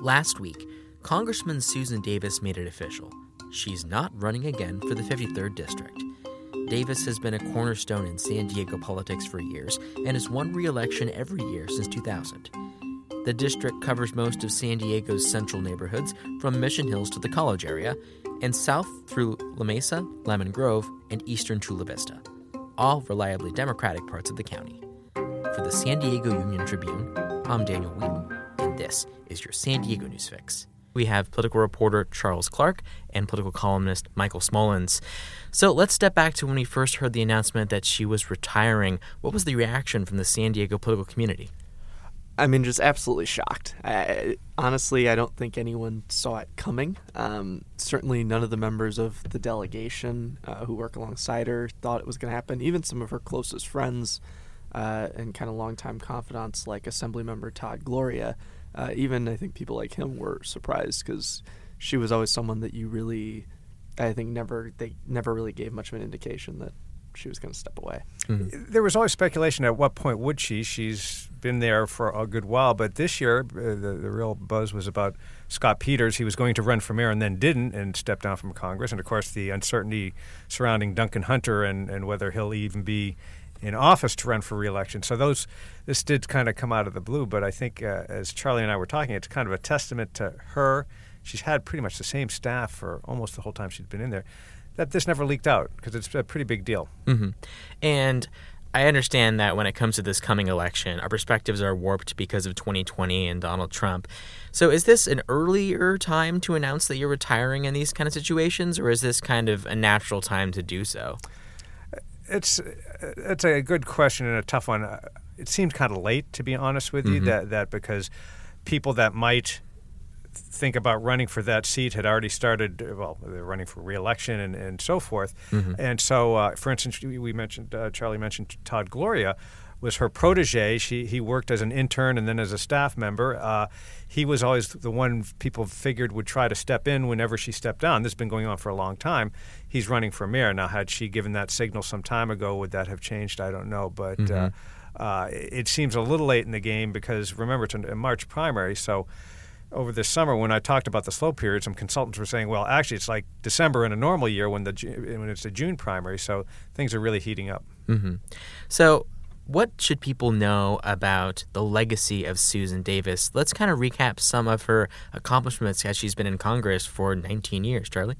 Last week, Congressman Susan Davis made it official. She's not running again for the 53rd District. Davis has been a cornerstone in San Diego politics for years and has won re election every year since 2000. The district covers most of San Diego's central neighborhoods, from Mission Hills to the college area, and south through La Mesa, Lemon Grove, and eastern Chula Vista, all reliably Democratic parts of the county. For the San Diego Union Tribune, I'm Daniel Wheaton, this is your San Diego News Fix. We have political reporter Charles Clark and political columnist Michael Smolens. So let's step back to when we first heard the announcement that she was retiring. What was the reaction from the San Diego political community? I mean, just absolutely shocked. I, honestly, I don't think anyone saw it coming. Um, certainly, none of the members of the delegation uh, who work alongside her thought it was going to happen. Even some of her closest friends uh, and kind of longtime confidants, like Assemblymember Todd Gloria, uh, even I think people like him were surprised because she was always someone that you really, I think, never they never really gave much of an indication that she was going to step away. Mm-hmm. There was always speculation at what point would she? She's been there for a good while, but this year uh, the, the real buzz was about Scott Peters. He was going to run for mayor and then didn't and stepped down from Congress. And of course, the uncertainty surrounding Duncan Hunter and, and whether he'll even be in office to run for reelection. So those this did kind of come out of the blue, but I think uh, as Charlie and I were talking, it's kind of a testament to her. She's had pretty much the same staff for almost the whole time she's been in there that this never leaked out because it's a pretty big deal. Mm-hmm. And I understand that when it comes to this coming election, our perspectives are warped because of 2020 and Donald Trump. So, is this an earlier time to announce that you're retiring in these kind of situations, or is this kind of a natural time to do so? It's it's a good question and a tough one. It seems kind of late, to be honest with you, mm-hmm. that that because people that might think about running for that seat had already started, well, they're running for reelection and, and so forth. Mm-hmm. And so, uh, for instance, we mentioned, uh, Charlie mentioned Todd Gloria was her protege. She, he worked as an intern and then as a staff member. Uh, he was always the one people figured would try to step in whenever she stepped down. This has been going on for a long time. He's running for mayor. Now, had she given that signal some time ago, would that have changed? I don't know. But mm-hmm. uh, uh, it seems a little late in the game because remember, it's a March primary. So over this summer when I talked about the slow period, some consultants were saying, well, actually, it's like December in a normal year when the when it's a June primary, so things are really heating up. Mm-hmm. So, what should people know about the legacy of Susan Davis? Let's kind of recap some of her accomplishments as she's been in Congress for 19 years, Charlie.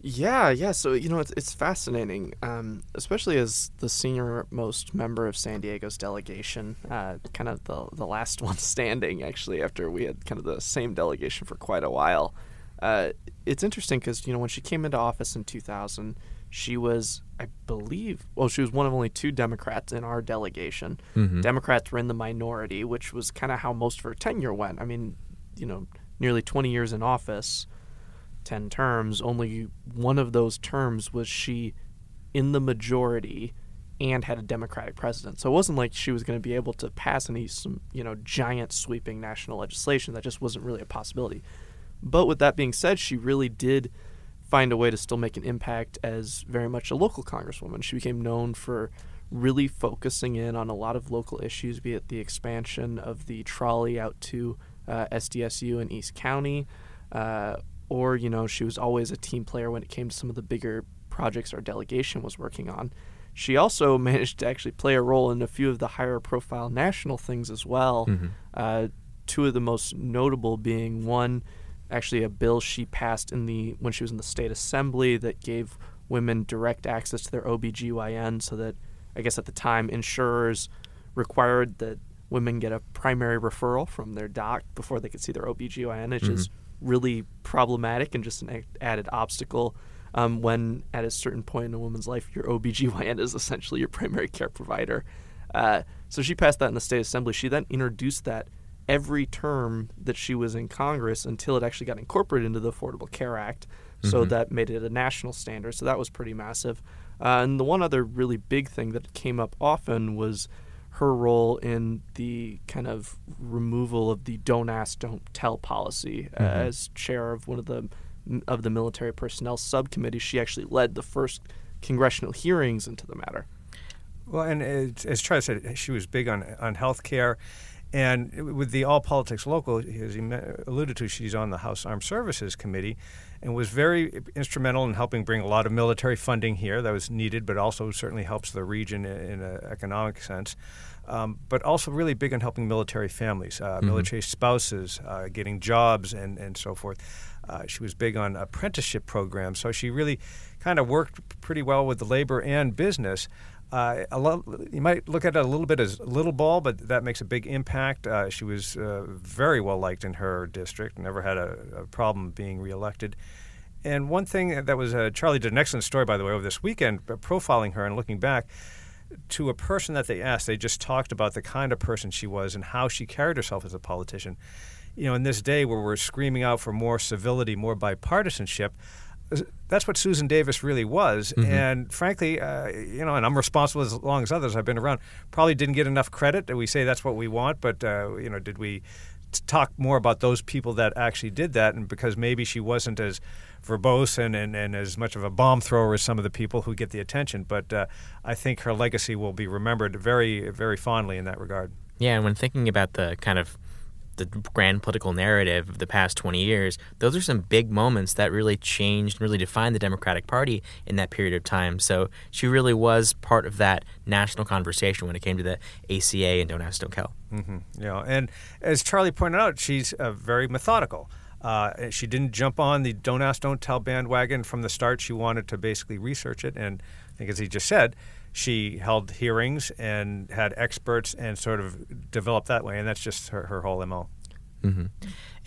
Yeah, yeah. So you know, it's it's fascinating, um, especially as the senior most member of San Diego's delegation, uh, kind of the the last one standing. Actually, after we had kind of the same delegation for quite a while, uh, it's interesting because you know when she came into office in 2000, she was, I believe, well, she was one of only two Democrats in our delegation. Mm-hmm. Democrats were in the minority, which was kind of how most of her tenure went. I mean, you know, nearly 20 years in office 10 terms, only one of those terms was she in the majority and had a Democratic president. So it wasn't like she was going to be able to pass any some, you know, giant sweeping national legislation. That just wasn't really a possibility. But with that being said, she really did find a way to still make an impact as very much a local congresswoman. She became known for really focusing in on a lot of local issues, be it the expansion of the trolley out to uh, SDSU in East County, uh, or you know she was always a team player when it came to some of the bigger projects our delegation was working on. She also managed to actually play a role in a few of the higher profile national things as well. Mm-hmm. Uh, two of the most notable being one, actually a bill she passed in the when she was in the state assembly that gave women direct access to their OBGYN so that I guess at the time insurers required that women get a primary referral from their doc before they could see their OBGYN, which mm-hmm. is really problematic and just an added obstacle um, when at a certain point in a woman's life your OBGYN is essentially your primary care provider. Uh, so she passed that in the state assembly. She then introduced that every term that she was in Congress until it actually got incorporated into the Affordable Care Act. Mm-hmm. So that made it a national standard. So that was pretty massive. Uh, and the one other really big thing that came up often was her role in the kind of removal of the "don't ask, don't tell" policy mm-hmm. as chair of one of the of the military personnel subcommittee. She actually led the first congressional hearings into the matter. Well, and as, as Charlie said, she was big on on health care. And with the All Politics Local, as he alluded to, she's on the House Armed Services Committee and was very instrumental in helping bring a lot of military funding here that was needed, but also certainly helps the region in an economic sense. Um, but also really big on helping military families, uh, mm-hmm. military spouses, uh, getting jobs, and, and so forth. Uh, she was big on apprenticeship programs, so she really kind of worked pretty well with the labor and business. Uh, you might look at it a little bit as little ball, but that makes a big impact. Uh, she was uh, very well liked in her district, never had a, a, problem being reelected. And one thing that was uh, Charlie did an excellent story, by the way, over this weekend, uh, profiling her and looking back to a person that they asked. They just talked about the kind of person she was and how she carried herself as a politician. You know, in this day where we're screaming out for more civility, more bipartisanship, that's what Susan Davis really was. Mm-hmm. And frankly, uh, you know, and I'm responsible as long as others I've been around. Probably didn't get enough credit. We say that's what we want, but uh, you know, did we talk more about those people that actually did that? And because maybe she wasn't as verbose and, and, and as much of a bomb thrower as some of the people who get the attention, but uh, I think her legacy will be remembered very, very fondly in that regard. Yeah, and when thinking about the kind of the grand political narrative of the past 20 years, those are some big moments that really changed and really defined the Democratic Party in that period of time. So she really was part of that national conversation when it came to the ACA and Don't Ask, Don't Tell. Mm-hmm. Yeah, and as Charlie pointed out, she's uh, very methodical. Uh, she didn't jump on the Don't Ask, Don't Tell bandwagon from the start. She wanted to basically research it. And I think, as he just said, she held hearings and had experts and sort of developed that way. And that's just her, her whole MO. Mm-hmm.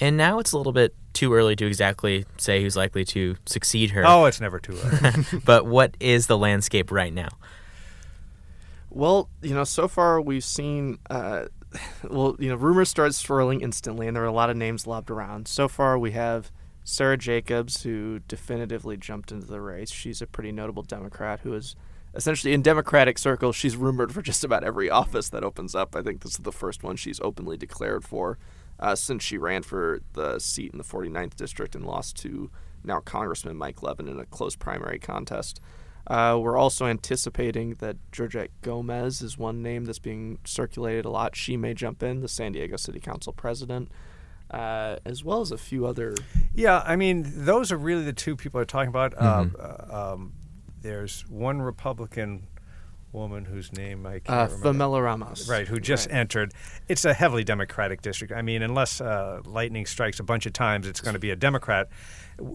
And now it's a little bit too early to exactly say who's likely to succeed her. Oh, it's never too early. but what is the landscape right now? Well, you know, so far we've seen, uh, well, you know, rumors started swirling instantly, and there were a lot of names lobbed around. So far, we have Sara Jacobs, who definitively jumped into the race. She's a pretty notable Democrat who is essentially in Democratic circles. She's rumored for just about every office that opens up. I think this is the first one she's openly declared for uh, since she ran for the seat in the 49th district and lost to now Congressman Mike Levin in a close primary contest. Uh, we're also anticipating that Georgette Gomez is one name that's being circulated a lot. She may jump in, the San Diego City Council president, uh, as well as a few other. Yeah, I mean, those are really the two people are talking about. Mm-hmm. Uh, um, there's one Republican woman whose name I can't uh, remember. Famela Ramos. Right, who just right. entered. It's a heavily Democratic district. I mean, unless uh, lightning strikes a bunch of times, it's going to be a Democrat.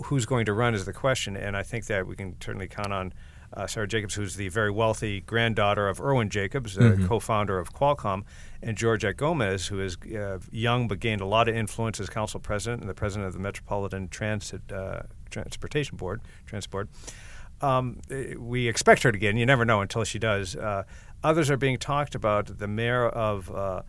Who's going to run is the question, and I think that we can certainly count on uh, Sara Jacobs, who's the very wealthy granddaughter of Irwin Jacobs, mm-hmm. co-founder of Qualcomm, and Georgette Gomez, who is uh, young but gained a lot of influence as council president and the president of the Metropolitan Transit uh, Transportation Board, Transport. Um, we expect her to get, and you never know until she does. Uh, others are being talked about. The mayor of uh,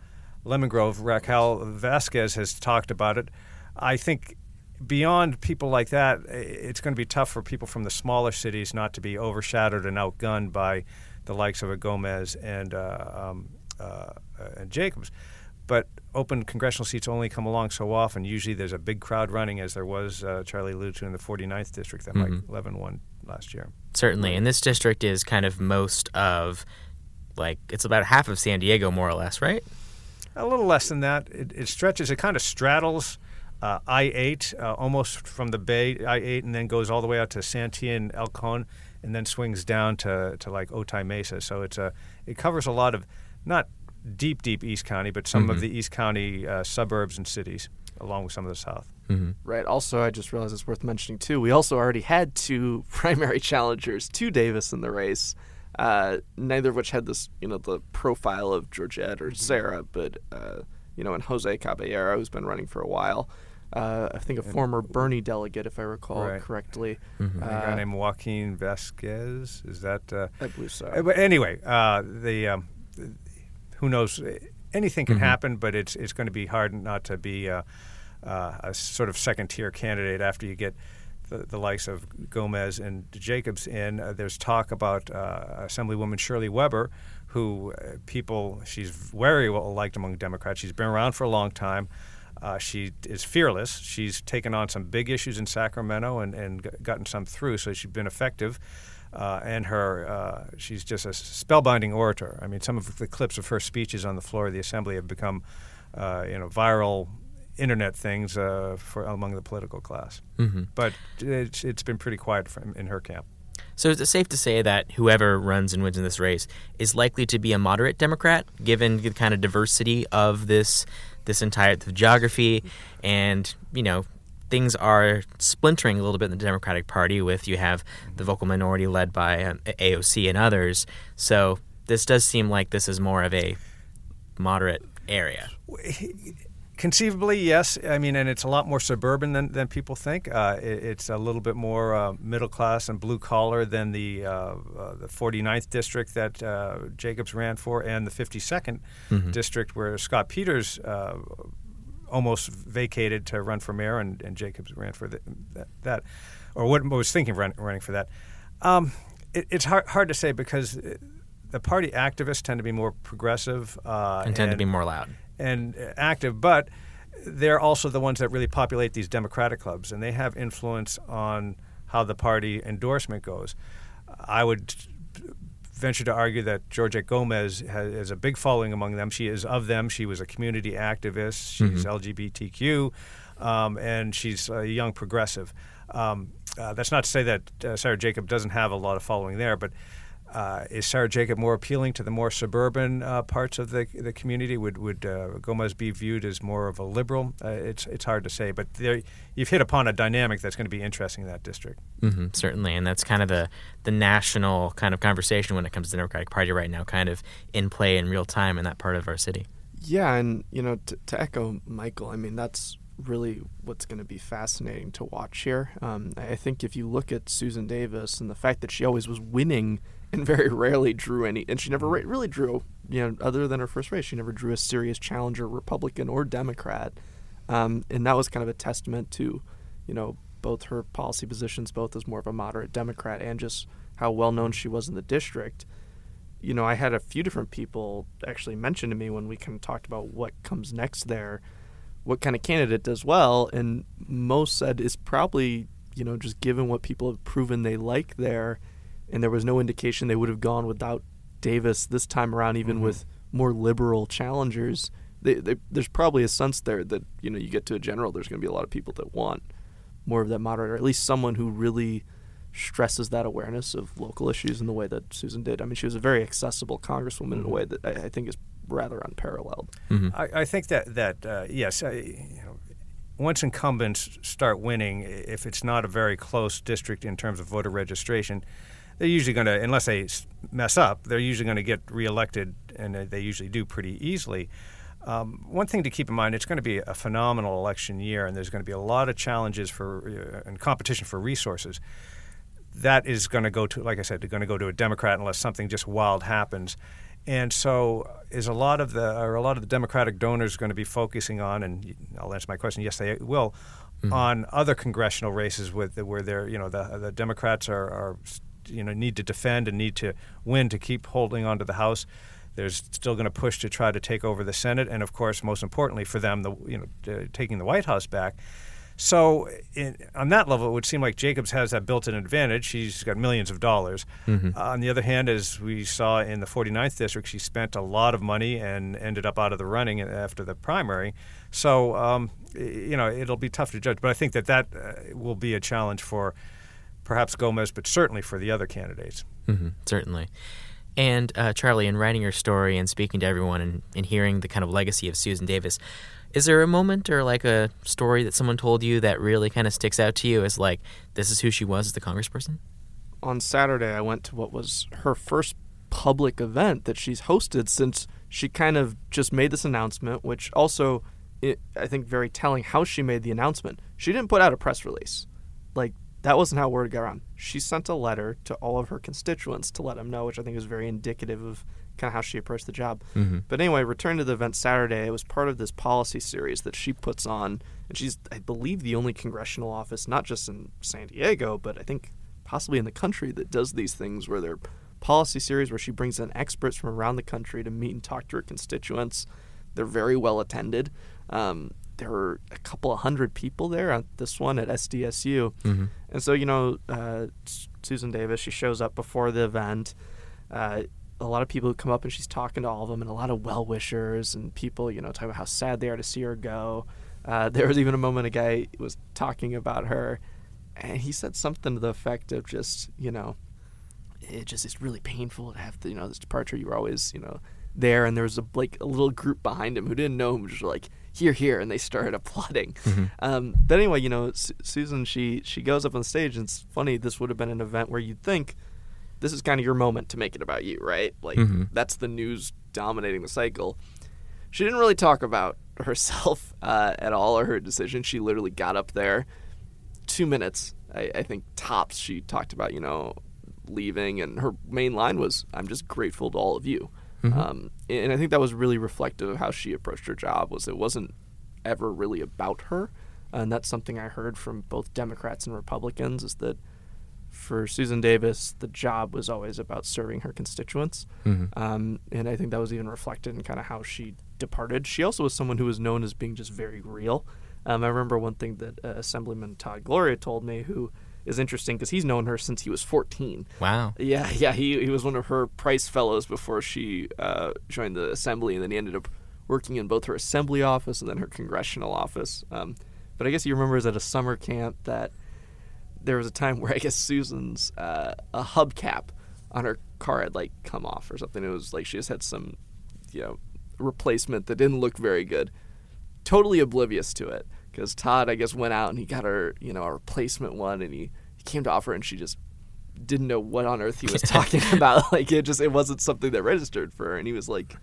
Lemon Grove, Racquel Vasquez, has talked about it. I think beyond people like that, it's going to be tough for people from the smaller cities not to be overshadowed and outgunned by the likes of a Gomez and uh, um, uh, and Jacobs. But open congressional seats only come along so often. Usually there's a big crowd running, as there was uh, Charlie alluded to in the 49th district that mm-hmm. Mike Levin won last year. Certainly. And this district is kind of most of, like, it's about half of San Diego, more or less, right? A little less than that. It, it stretches, it kind of straddles uh, I 8 uh, almost from the Bay, I 8, and then goes all the way out to Santee and El Cajon, and then swings down to, to like Otay Mesa. So it's a, it covers a lot of, not deep, deep East County, but some mm-hmm. of the East County uh, suburbs and cities, along with some of the South. Mm-hmm. Right. Also, I just realized it's worth mentioning too. We also already had two primary challengers to Davis in the race. Uh, neither of which had this, you know, the profile of Georgette or mm-hmm. Sara, but uh, you know, and Jose Caballero, who's been running for a while. Uh, I think a former Bernie delegate, if I recall right. correctly. Mm-hmm. a guy uh, named Joaquin Vasquez. Is that? Uh, I believe so. Uh, but anyway, the um, who knows? Anything can mm-hmm. happen, but it's it's going to be hard not to be uh, uh, a sort of second tier candidate after you get the, the likes of Gomez and Jacobs in. Uh, there's talk about uh, Assemblywoman Shirley Weber, who uh, people she's very well liked among Democrats. She's been around for a long time. Uh, she is fearless. She's taken on some big issues in Sacramento and, and gotten some through, so she's been effective. Uh, and her uh, she's just a spellbinding orator. I mean, some of the clips of her speeches on the floor of the assembly have become uh, you know viral internet things uh, for among the political class. Mm-hmm. But it's it's been pretty quiet from, in her camp. So is it safe to say that whoever runs and wins in this race is likely to be a moderate Democrat, given the kind of diversity of this this entire the geography, and you know things are splintering a little bit in the Democratic Party. With you have the vocal minority led by um, AOC and others. So this does seem like this is more of a moderate area. Conceivably, yes. I mean, and it's a lot more suburban than, than people think. Uh, it, it's a little bit more uh, middle class and blue collar than the uh, uh the 49th district that uh, Jacobs ran for, and the 52nd Mhm. district where Scott Peters uh, almost vacated to run for mayor, and, and Jacobs ran for the, that, that, or what was thinking of run, running for that. Um, it, it's hard, hard to say because uh, the party activists tend to be more progressive uh, and tend to be more loud. and uh, active, but they're also the ones that really populate these Democratic clubs, and they have influence on how the party endorsement goes. I would venture to argue that Georgette Gomez has, has a big following among them. She is of them. She was a community activist. She's LGBTQ, um, and she's a young progressive. Um, uh, that's not to say that uh, Sara Jacob doesn't have a lot of following there, but uh, is Sara Jacob more appealing to the more suburban uh, parts of the the community? Would would uh, Gomez be viewed as more of a liberal? Uh, it's it's hard to say, but there, you've hit upon a dynamic that's going to be interesting in that district. hmm certainly, and that's kind of the the national kind of conversation when it comes to the Democratic Party right now, kind of in play in real time in that part of our city. Yeah, and you know, t- to echo Michael, I mean that's really what's going to be fascinating to watch here. Um, I think if you look at Susan Davis and the fact that she always was winning and very rarely drew any, and she never really drew, you know, other than her first race, she never drew a serious challenger, Republican or Democrat, um, and that was kind of a testament to, you know, both her policy positions, both as more of a moderate Democrat and just how well known she was in the district. You know, I had a few different people actually mention to me when we kind of talked about what comes next there, what kind of candidate does well, and most said is probably, you know, just given what people have proven they like there, and there was no indication they would have gone without Davis this time around, even Mhm. with more liberal challengers. They, they, there's probably a sense there that you know you get to a general, there's going to be a lot of people that want more of that moderate, or at least someone who really stresses that awareness of local issues in the way that Susan did. I mean, she was a very accessible congresswoman in a Mhm. way that I, I think is rather unparalleled. hmm I, I think that that uh, yes, I, you know, once incumbents start winning, if it's not a very close district in terms of voter registration, they're usually going to, unless they mess up, they're usually going to get reelected, and uh, they usually do pretty easily. Um, one thing to keep in mind: it's going to be a phenomenal election year, and there's going to be a lot of challenges for uh, and competition for resources. That is going to go to, like I said, going to go to a Democrat unless something just wild happens. And so, is a lot of the are a lot of the Democratic donors going to be focusing on? And I'll answer my question. Yes, they will. On other congressional races with where they're you know the the Democrats are, are you know need to defend and need to win to keep holding on to the House. There's still going to push to try to take over the Senate, and of course, most importantly for them, the you know uh, taking the White House back. So, in, on that level, it would seem like Jacobs has that built-in advantage. She's got millions of dollars. Mhm. Uh, on the other hand, as we saw in the 49th district, she spent a lot of money and ended up out of the running after the primary. So, um, you know, it'll be tough to judge. But I think that that uh, will be a challenge for perhaps Gomez, but certainly for the other candidates. hmm certainly. And uh, Charlie, in writing your story and speaking to everyone and, and hearing the kind of legacy of Susan Davis, is there a moment or like a story that someone told you that really kind of sticks out to you as like this is who she was as the congressperson? On Saturday, I went to what was her first public event that she's hosted since she kind of just made this announcement, which also, i I think, very telling how she made the announcement. She didn't put out a press release. Like, that wasn't how word got around. She sent a letter to all of her constituents to let them know, which I think is very indicative of kind of how she approached the job. Mm-hmm. But anyway, return to the event Saturday. It was part of this policy series that she puts on, and she's, I believe, the only congressional office, not just in San Diego, but I think possibly in the country that does these things where they're policy series where she brings in experts from around the country to meet and talk to her constituents. They're very well attended. Um, there were a couple of hundred people there at this one at SDSU. Mm-hmm. And so, you know, uh, Susan Davis, she shows up before the event. Uh, a lot of people who come up and she's talking to all of them, and a lot of well wishers and people, you know, talking about how sad they are to see her go. Uh, there was even a moment a guy was talking about her, and he said something to the effect of just, you know, it just is really painful to have the, you know this departure. You were always, you know, there, and there was a like a little group behind him who didn't know him, just like here, here, and they started applauding. Mm-hmm. Um, but anyway, you know, Su- Susan, she she goes up on stage, and it's funny. This would have been an event where you'd think this is kind of your moment to make it about you, right? Like Mhm. that's the news dominating the cycle. She didn't really talk about herself uh, at all or her decision. She literally got up there, two minutes, I, I think tops. She talked about you know leaving, and her main line was, "I'm just grateful to all of you." Um, and I think that was really reflective of how she approached her job. Was it wasn't ever really about her, and that's something I heard from both Democrats and Republicans. Is that for Susan Davis, the job was always about serving her constituents. Um, and I think that was even reflected in kind of how she departed. She also was someone who was known as being just very real. Um, I remember one thing that uh, Assemblyman Todd Gloria told me, who is interesting because he's known her since he was 14. Wow. Yeah, yeah, he, he was one of her Price Fellows before she uh, joined the Assembly, and then he ended up working in both her Assembly office and then her Congressional office. Um, but I guess he remembers at a summer camp that there was a time where I guess Susan's uh, a hubcap on her car had like come off or something. It was like she just had some, you know, replacement that didn't look very good. Totally oblivious to it because Todd, I guess, went out and he got her, you know, a replacement one, and he, he came to offer, and she just didn't know what on earth he was talking about. Like it just it wasn't something that registered for her, and he was like,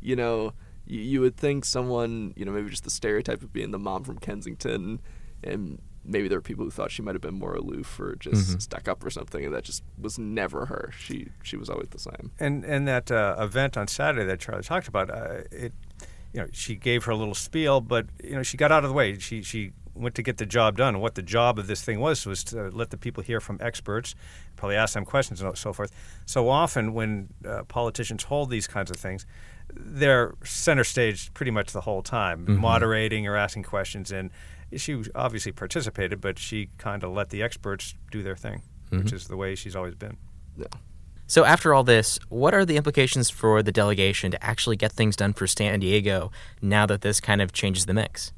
you know, you, you would think someone, you know, maybe just the stereotype of being the mom from Kensington, and maybe there were people who thought she might have been more aloof or just stuck up or something, and that just was never her. She she was always the same. And and that uh, event on Saturday that Charlie talked about, uh, it, you know, she gave her a little spiel, but you know, she got out of the way. She she went to get the job done. And what the job of this thing was was to let the people hear from experts, probably ask them questions and so forth. So often when uh, politicians hold these kinds of things, they're center stage pretty much the whole time, moderating or asking questions. And she obviously participated, but she kind of let the experts do their thing, which is the way she's always been. Yeah. So, after all this, what are the implications for the delegation to actually get things done for San Diego now that this kind of changes the mix?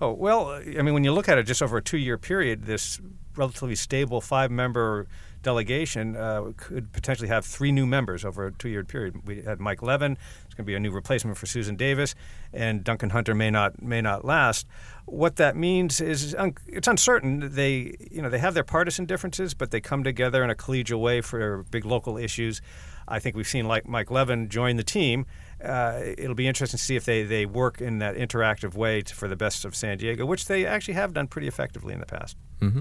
Oh, well, I mean, when you look at it just over a two year period, this relatively stable five member delegation uh, could potentially have three new members over a two year period. We had Mike Levin, it's going to be a new replacement for Susan Davis, and Duncan Hunter may not may not last. What that means is un- it's uncertain. They you know they have their partisan differences, but they come together in a collegial way for big local issues. I think we've seen like Mike Levin join the team. Uh, it'll be interesting to see if they, they work in that interactive way to, for the best of San Diego, which they actually have done pretty effectively in the past. Mm-hmm.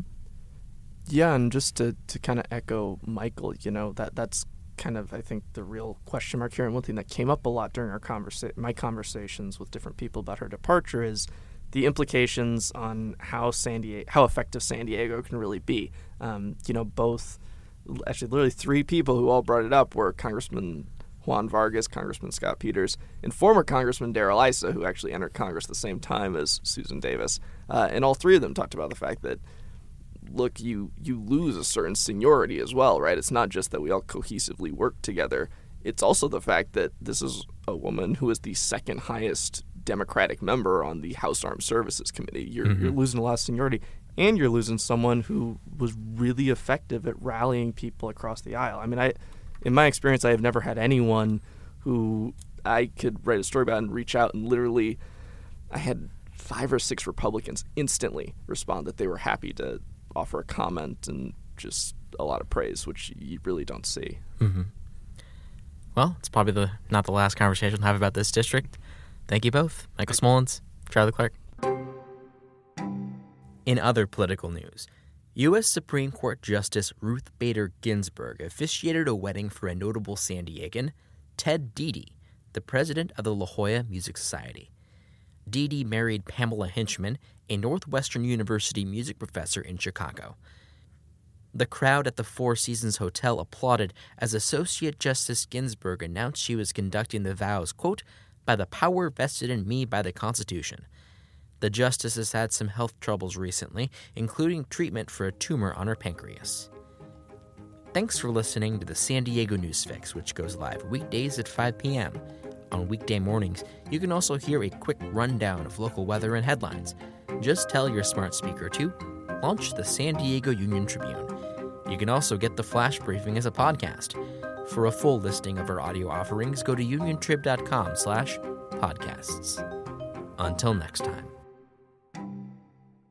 Yeah, and just to, to kind of echo Michael, you know that that's kind of I think the real question mark here, and one thing that came up a lot during our conversa- my conversations with different people about her departure is the implications on how San Diego, how effective San Diego can really be. Um, you know, both actually literally three people who all brought it up were Congressman Juan Vargas, Congressman Scott Peters, and former Congressman Darrell Issa, who actually entered Congress the same time as Susan Davis. Uh, and all three of them talked about the fact that look, you you lose a certain seniority as well, right? It's not just that we all cohesively work together. It's also the fact that this is a woman who is the second highest Democratic member on the House Armed Services Committee. You're, you're losing a lot of seniority, and you're losing someone who was really effective at rallying people across the aisle. I mean, I, in my experience, I have never had anyone who I could write a story about and reach out and literally, I had five or six Republicans instantly respond that they were happy to offer a comment and just a lot of praise, which you really don't see. Mm-hmm. Well, it's probably the not the last conversation we'll have about this district. Thank you both, Michael Smolens, Charlie Clark. In other political news, U.S. Supreme Court Justice Ruth Bader Ginsburg officiated a wedding for a notable San Diegan, Ted Deedy, the president of the La Jolla Music Society. Deedy married Pamela Hinchman, a Northwestern University music professor in Chicago. The crowd at the Four Seasons Hotel applauded as Associate Justice Ginsburg announced she was conducting the vows, quote, by the power vested in me by the Constitution. The justice has had some health troubles recently, including treatment for a tumor on her pancreas. Thanks for listening to the San Diego News Fix, which goes live weekdays at 5 p.m. On weekday mornings, you can also hear a quick rundown of local weather and headlines. Just tell your smart speaker to launch the San Diego Union Tribune. You can also get the flash briefing as a podcast. For a full listing of our audio offerings, go to uniontrib.com slash podcasts. Until next time.